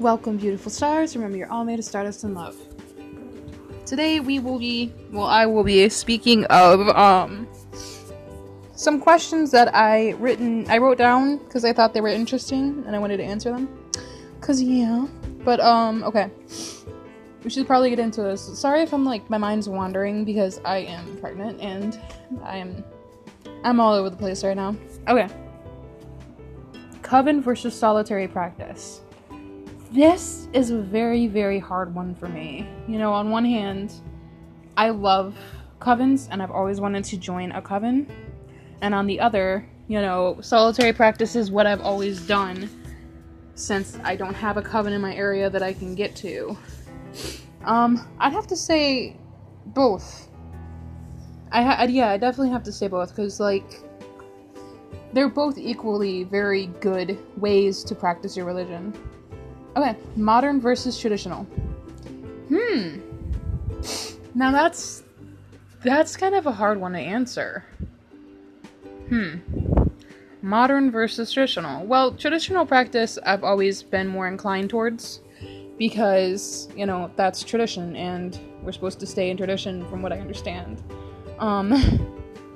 Welcome, beautiful stars. Remember, you're all made of stardust and love. Today we will be, well, I will be speaking of um some questions that I written, I wrote down because I thought they were interesting and I wanted to answer them. Cause yeah, but um, okay. We should probably get into this. Sorry if I'm like my mind's wandering because I am pregnant and I am, I'm all over the place right now. Okay. Coven versus solitary practice. This is a very, very hard one for me. You know, on one hand, I love covens and I've always wanted to join a coven. And on the other, you know, solitary practice is what I've always done since I don't have a coven in my area that I can get to. Um, I'd have to say both. I ha- yeah, I definitely have to say both because like they're both equally very good ways to practice your religion. Okay, modern versus traditional. Hmm. Now that's that's kind of a hard one to answer. Hmm. Modern versus traditional. Well, traditional practice I've always been more inclined towards because, you know, that's tradition and we're supposed to stay in tradition from what I understand. Um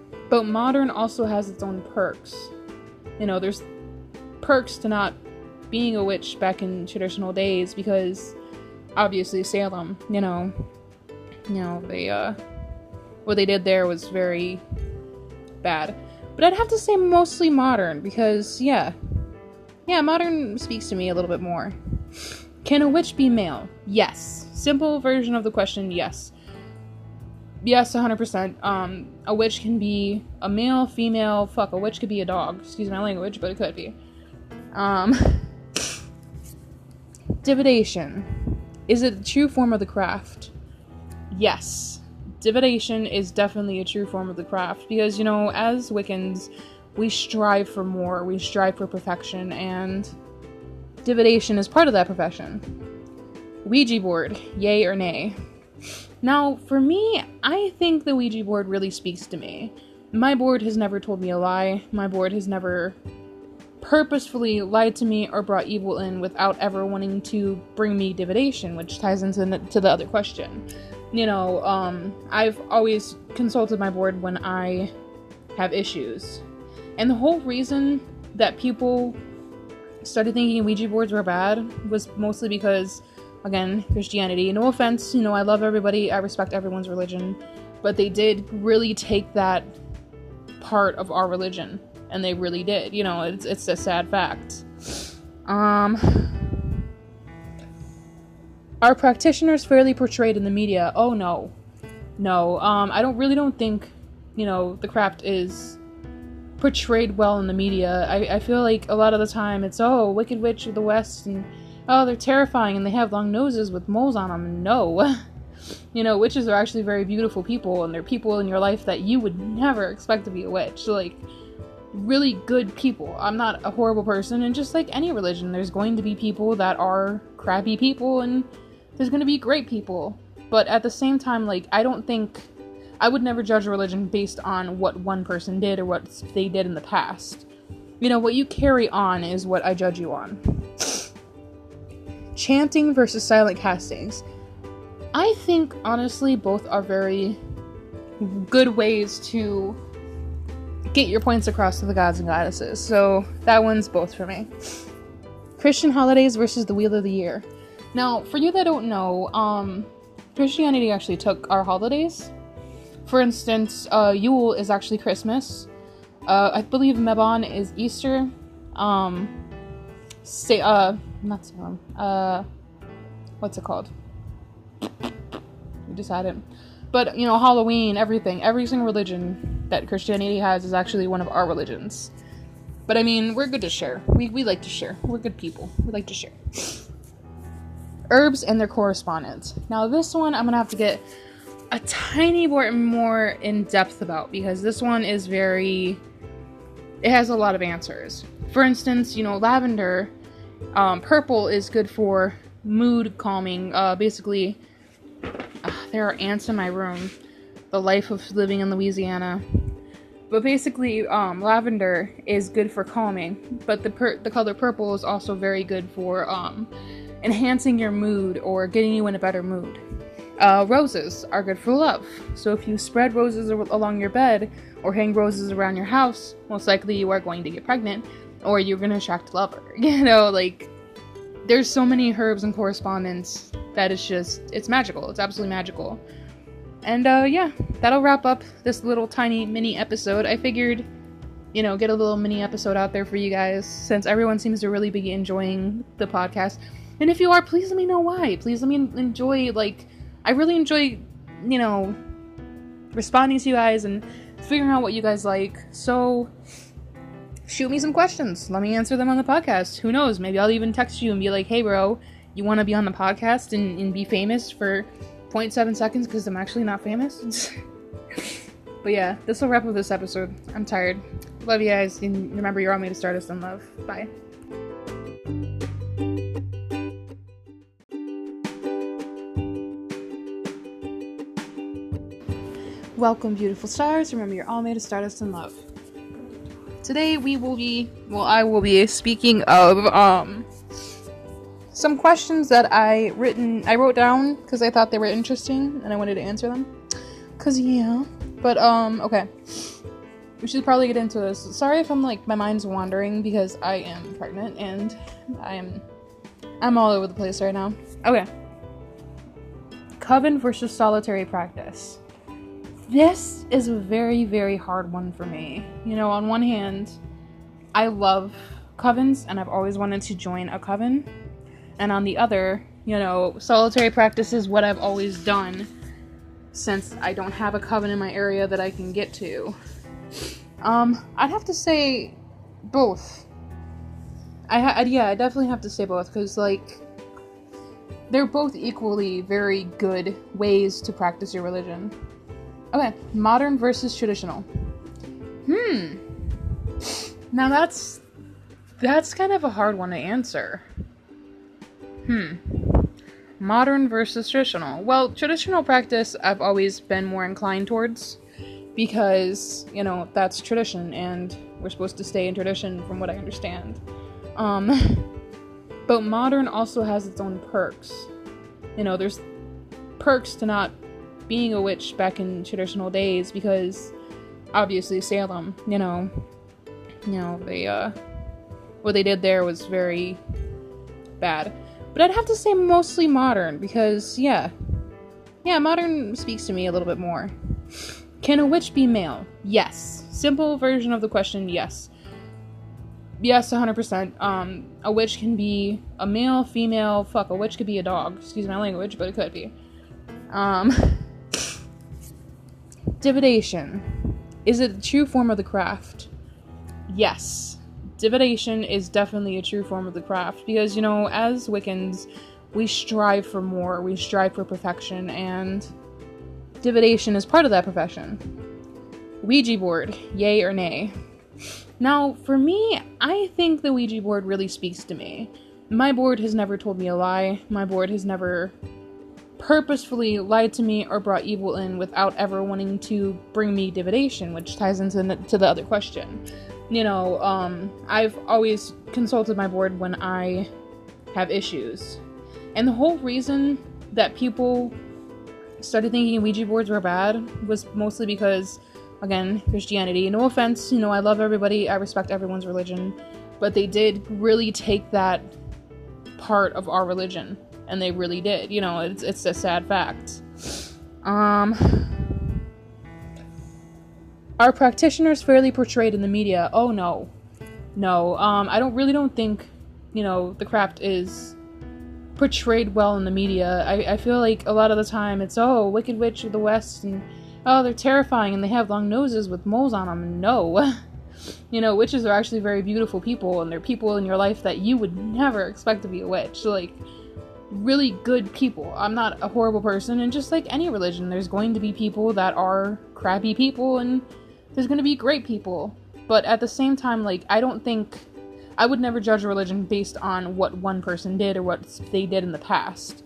but modern also has its own perks. You know, there's perks to not being a witch back in traditional days because obviously Salem, you know, you know, they uh what they did there was very bad. But I'd have to say mostly modern because yeah. Yeah, modern speaks to me a little bit more. Can a witch be male? Yes. Simple version of the question, yes. Yes, 100%. Um, a witch can be a male, female, fuck, a witch could be a dog. Excuse my language, but it could be. Um, Divination. Is it a true form of the craft? Yes. Divination is definitely a true form of the craft because, you know, as Wiccans, we strive for more, we strive for perfection, and divination is part of that profession. Ouija board, yay or nay? Now, for me, I think the Ouija board really speaks to me. My board has never told me a lie, my board has never purposefully lied to me or brought evil in without ever wanting to bring me divination, which ties into the, to the other question. You know, um, I've always consulted my board when I have issues. And the whole reason that people started thinking Ouija boards were bad was mostly because, again, Christianity. No offense, you know, I love everybody, I respect everyone's religion, but they did really take that part of our religion and they really did. You know, it's it's a sad fact. Um, are practitioners fairly portrayed in the media? Oh no, no. Um, I don't really don't think you know the craft is portrayed well in the media. I, I feel like a lot of the time it's oh Wicked Witch of the West and oh they're terrifying and they have long noses with moles on them. No. you know, witches are actually very beautiful people, and they're people in your life that you would never expect to be a witch. Like, really good people. I'm not a horrible person, and just like any religion, there's going to be people that are crappy people, and there's going to be great people. But at the same time, like, I don't think I would never judge a religion based on what one person did or what they did in the past. You know, what you carry on is what I judge you on. Chanting versus silent castings. I think, honestly, both are very good ways to get your points across to the gods and goddesses. So that one's both for me. Christian holidays versus the Wheel of the Year. Now, for you that don't know, um, Christianity actually took our holidays. For instance, uh, Yule is actually Christmas. Uh, I believe Mabon is Easter. Um, say, uh, not Salem. Uh, what's it called? We just had it. But you know, Halloween, everything, every single religion that Christianity has is actually one of our religions. But I mean, we're good to share. We, we like to share. We're good people. We like to share. Herbs and their correspondence. Now, this one I'm gonna have to get a tiny bit more in depth about because this one is very. It has a lot of answers. For instance, you know, lavender, um, purple is good for mood calming. Uh, basically, uh, there are ants in my room the life of living in Louisiana. But basically, um, lavender is good for calming, but the per- the color purple is also very good for um, enhancing your mood or getting you in a better mood. Uh, roses are good for love. So if you spread roses along your bed or hang roses around your house, most likely you are going to get pregnant or you're going to attract a lover. You know, like there's so many herbs and correspondence that it's just it's magical. It's absolutely magical. And uh yeah, that'll wrap up this little tiny mini episode. I figured you know, get a little mini episode out there for you guys since everyone seems to really be enjoying the podcast. And if you are, please let me know why. Please let me enjoy like I really enjoy, you know, responding to you guys and figuring out what you guys like. So shoot me some questions. Let me answer them on the podcast. Who knows? Maybe I'll even text you and be like, hey, bro, you want to be on the podcast and, and be famous for 0.7 seconds because I'm actually not famous? but yeah, this will wrap up this episode. I'm tired. Love you guys. And remember, you're all made to start us in love. Bye. Welcome, beautiful stars. Remember, you're all made to start us in love. Today we will be, well, I will be speaking of um some questions that I written, I wrote down because I thought they were interesting and I wanted to answer them. Cause yeah, but um, okay. We should probably get into this. Sorry if I'm like my mind's wandering because I am pregnant and I'm I'm all over the place right now. Okay. Coven versus solitary practice this is a very, very hard one for me. You know, on one hand, I love covens and I've always wanted to join a coven. And on the other, you know, solitary practice is what I've always done since I don't have a coven in my area that I can get to. Um, I'd have to say both. I ha- yeah, I definitely have to say both because like they're both equally very good ways to practice your religion. Okay, modern versus traditional. Hmm. Now that's that's kind of a hard one to answer. Hmm. Modern versus traditional. Well, traditional practice I've always been more inclined towards because, you know, that's tradition and we're supposed to stay in tradition from what I understand. Um but modern also has its own perks. You know, there's perks to not being a witch back in traditional days because obviously Salem, you know, you know, they uh what they did there was very bad. But I'd have to say mostly modern because yeah. Yeah, modern speaks to me a little bit more. Can a witch be male? Yes. Simple version of the question, yes. Yes, 100%. Um, a witch can be a male, female, fuck, a witch could be a dog. Excuse my language, but it could be. Um, Divination. Is it a true form of the craft? Yes. Divination is definitely a true form of the craft because, you know, as Wiccans, we strive for more, we strive for perfection, and divination is part of that profession. Ouija board, yay or nay? Now, for me, I think the Ouija board really speaks to me. My board has never told me a lie. My board has never purposefully lied to me or brought evil in without ever wanting to bring me divination, which ties into to the other question. You know, um, I've always consulted my board when I have issues. And the whole reason that people started thinking Ouija boards were bad was mostly because, again, Christianity. No offense, you know, I love everybody, I respect everyone's religion, but they did really take that part of our religion and they really did. You know, it's it's a sad fact. Um, are practitioners fairly portrayed in the media? Oh no, no. Um, I don't really don't think you know the craft is portrayed well in the media. I, I feel like a lot of the time it's oh Wicked Witch of the West and oh they're terrifying and they have long noses with moles on them. No. you know, witches are actually very beautiful people, and they're people in your life that you would never expect to be a witch. Like, really good people. I'm not a horrible person, and just like any religion, there's going to be people that are crappy people, and there's going to be great people. But at the same time, like, I don't think I would never judge a religion based on what one person did or what they did in the past.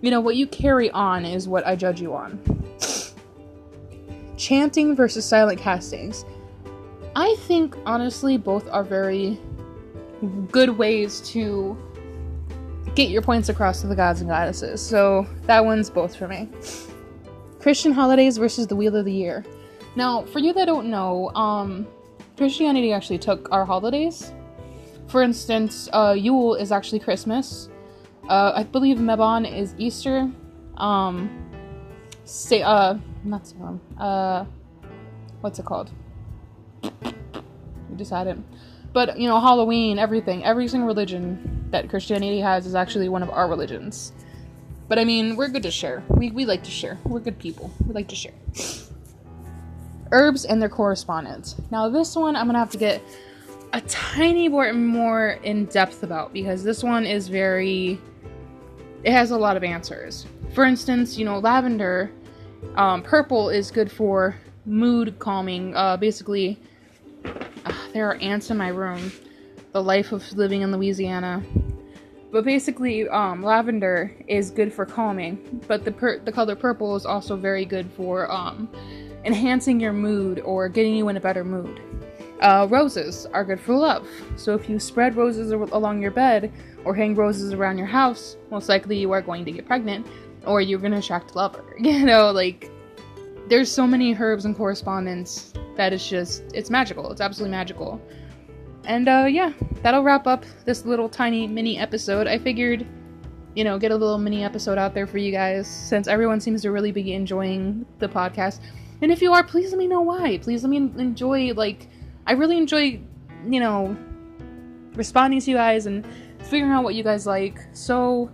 You know, what you carry on is what I judge you on. Chanting versus silent castings. I think, honestly, both are very good ways to get your points across to the gods and goddesses. So that one's both for me. Christian holidays versus the Wheel of the Year. Now, for you that don't know, um, Christianity actually took our holidays. For instance, uh, Yule is actually Christmas. Uh, I believe Mabon is Easter. Um, say, uh, not Salem. Uh, what's it called? We decided. But, you know, Halloween, everything, every single religion that Christianity has is actually one of our religions. But I mean, we're good to share. We, we like to share. We're good people. We like to share. Herbs and their correspondence. Now, this one I'm gonna have to get a tiny bit more in depth about because this one is very. It has a lot of answers. For instance, you know, lavender, um, purple is good for mood calming. Uh, basically, uh, there are ants in my room. The life of living in Louisiana. But basically, um, lavender is good for calming, but the per- the color purple is also very good for um, enhancing your mood or getting you in a better mood. Uh, roses are good for love, so if you spread roses along your bed or hang roses around your house, most likely you are going to get pregnant or you're going to attract a lover. You know, like there's so many herbs and correspondence that it's just it's magical. It's absolutely magical. And uh, yeah, that'll wrap up this little tiny mini episode. I figured, you know, get a little mini episode out there for you guys since everyone seems to really be enjoying the podcast. And if you are, please let me know why. Please let me enjoy, like, I really enjoy, you know, responding to you guys and figuring out what you guys like. So,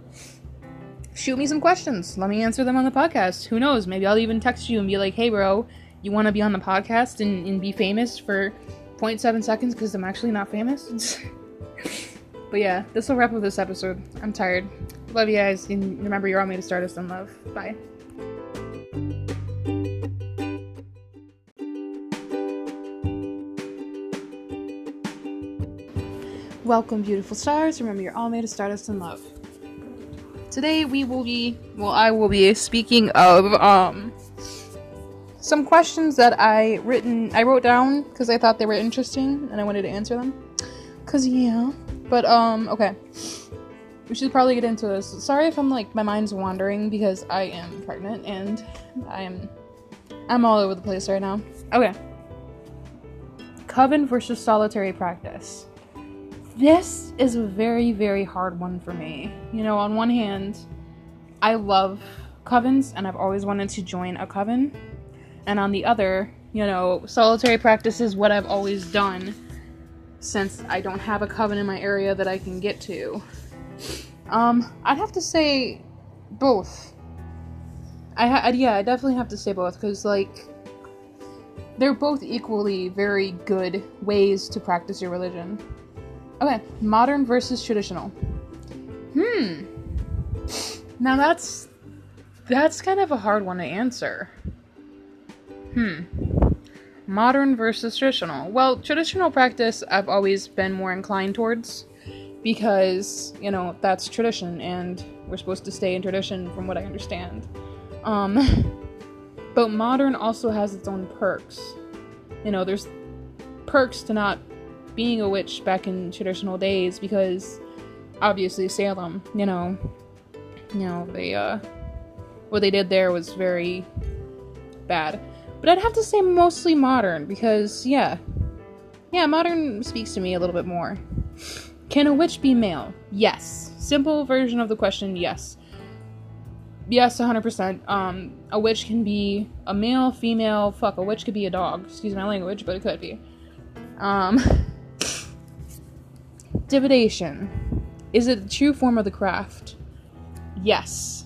shoot me some questions. Let me answer them on the podcast. Who knows? Maybe I'll even text you and be like, hey, bro, you want to be on the podcast and, and be famous for 0.7 seconds because I'm actually not famous. but yeah, this will wrap up this episode. I'm tired. Love you guys, and remember, you're all made to start us in love. Bye. Welcome, beautiful stars. Remember, you're all made to start us in love. Today we will be, well, I will be speaking of um some questions that I written I wrote down because I thought they were interesting and I wanted to answer them. Cause yeah. But um okay. We should probably get into this. Sorry if I'm like my mind's wandering because I am pregnant and I am I'm all over the place right now. Okay. Coven versus solitary practice. This is a very, very hard one for me. You know, on one hand, I love covens and I've always wanted to join a coven and on the other, you know, solitary practice is what I've always done since I don't have a coven in my area that I can get to. Um, I'd have to say both. I ha- yeah, I definitely have to say both because like they're both equally very good ways to practice your religion. Okay, modern versus traditional. Hmm. Now that's that's kind of a hard one to answer. Hmm. Modern versus traditional. Well, traditional practice I've always been more inclined towards because, you know, that's tradition and we're supposed to stay in tradition from what I understand. Um but modern also has its own perks. You know, there's perks to not being a witch back in traditional days because obviously Salem, you know, you know, they uh what they did there was very bad. But I'd have to say mostly modern because, yeah. Yeah, modern speaks to me a little bit more. Can a witch be male? Yes. Simple version of the question, yes. Yes, 100%. Um, a witch can be a male, female, fuck, a witch could be a dog. Excuse my language, but it could be. Um, divination. Is it a true form of the craft? Yes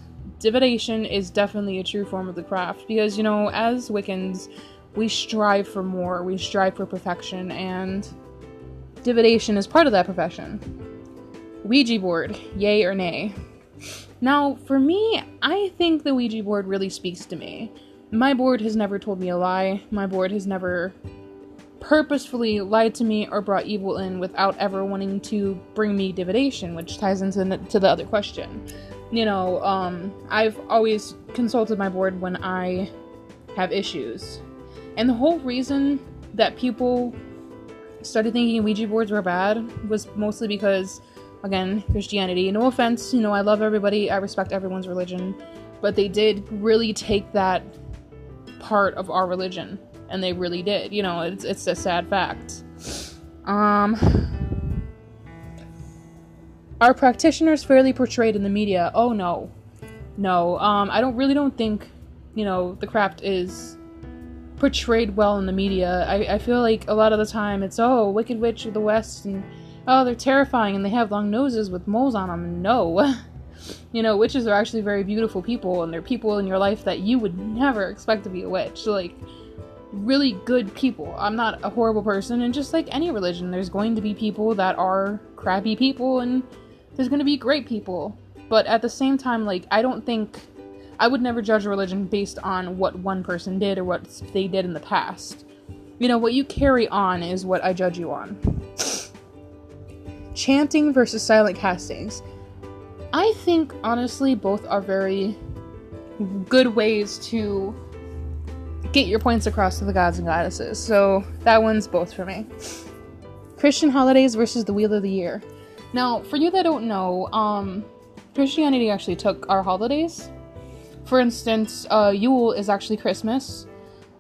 divination is definitely a true form of the craft because, you know, as Wiccans, we strive for more, we strive for perfection, and divination is part of that profession. Ouija board, yay or nay? Now, for me, I think the Ouija board really speaks to me. My board has never told me a lie. My board has never purposefully lied to me or brought evil in without ever wanting to bring me divination, which ties into the, to the other question you know, um, I've always consulted my board when I have issues. And the whole reason that people started thinking Ouija boards were bad was mostly because again, Christianity. No offense, you know, I love everybody, I respect everyone's religion, but they did really take that part of our religion, and they really did. You know, it's it's a sad fact. Um, are practitioners fairly portrayed in the media? Oh no, no. Um, I don't really don't think, you know, the craft is portrayed well in the media. I, I feel like a lot of the time it's oh Wicked Witch of the West and oh they're terrifying and they have long noses with moles on them. No. you know, witches are actually very beautiful people and they're people in your life that you would never expect to be a witch. Like really good people. I'm not a horrible person and just like any religion, there's going to be people that are crappy people and there's going to be great people. But at the same time like I don't think I would never judge a religion based on what one person did or what they did in the past. You know, what you carry on is what I judge you on. Chanting versus silent castings. I think, honestly, both are very good ways to get your points across to the gods and goddesses. So that one's both for me. Christian holidays versus the Wheel of the Year. Now, for you that don't know, um, Christianity actually took our holidays for instance, uh, Yule is actually Christmas.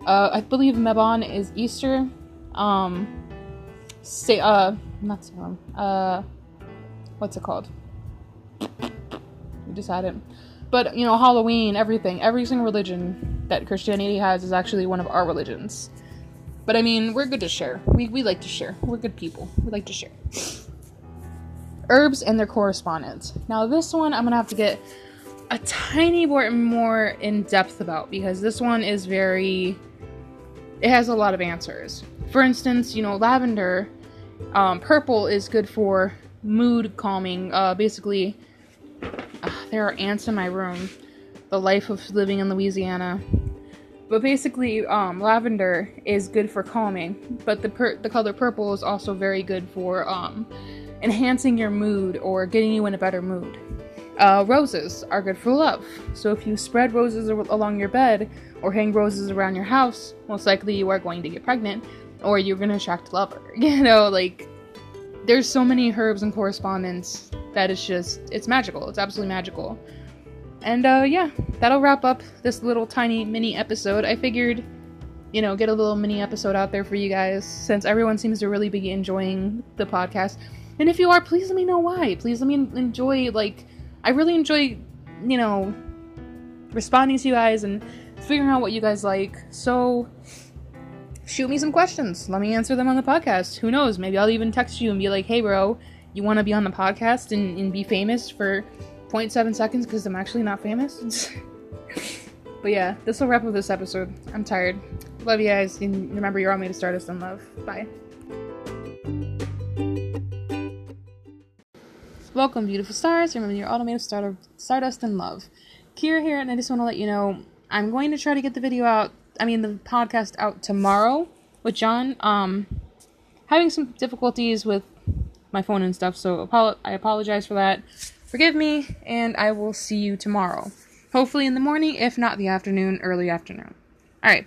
Uh, I believe Mabon is Easter. Um, say, uh, not Salem. Uh, what's it called? We just had it. But, you know, Halloween, everything, every single religion that Christianity has is actually one of our religions. But I mean, we're good to share. We, we like to share. We're good people. We like to share. Herbs and their correspondence. Now, this one I'm gonna have to get a tiny bit more in depth about because this one is very it has a lot of answers for instance you know lavender um, purple is good for mood calming uh, basically uh, there are ants in my room the life of living in louisiana but basically um, lavender is good for calming but the, per- the color purple is also very good for um, enhancing your mood or getting you in a better mood uh, roses are good for love. So if you spread roses along your bed or hang roses around your house, most likely you are going to get pregnant or you're going to attract a lover. You know, like there's so many herbs and correspondence that it's just it's magical. It's absolutely magical. And uh yeah, that'll wrap up this little tiny mini episode. I figured you know, get a little mini episode out there for you guys since everyone seems to really be enjoying the podcast. And if you are, please let me know why. Please let me enjoy like I really enjoy, you know, responding to you guys and figuring out what you guys like. So shoot me some questions. Let me answer them on the podcast. Who knows? Maybe I'll even text you and be like, hey, bro, you want to be on the podcast and, and be famous for 0.7 seconds because I'm actually not famous? but yeah, this will wrap up this episode. I'm tired. Love you guys. And remember, you're all made to stardust and love. Bye. Welcome, beautiful stars. Remember, you're automated starter, stardust and love. Kira here, and I just want to let you know I'm going to try to get the video out. I mean, the podcast out tomorrow with John. Um, having some difficulties with my phone and stuff, so I apologize for that. Forgive me, and I will see you tomorrow. Hopefully in the morning, if not the afternoon, early afternoon. All right,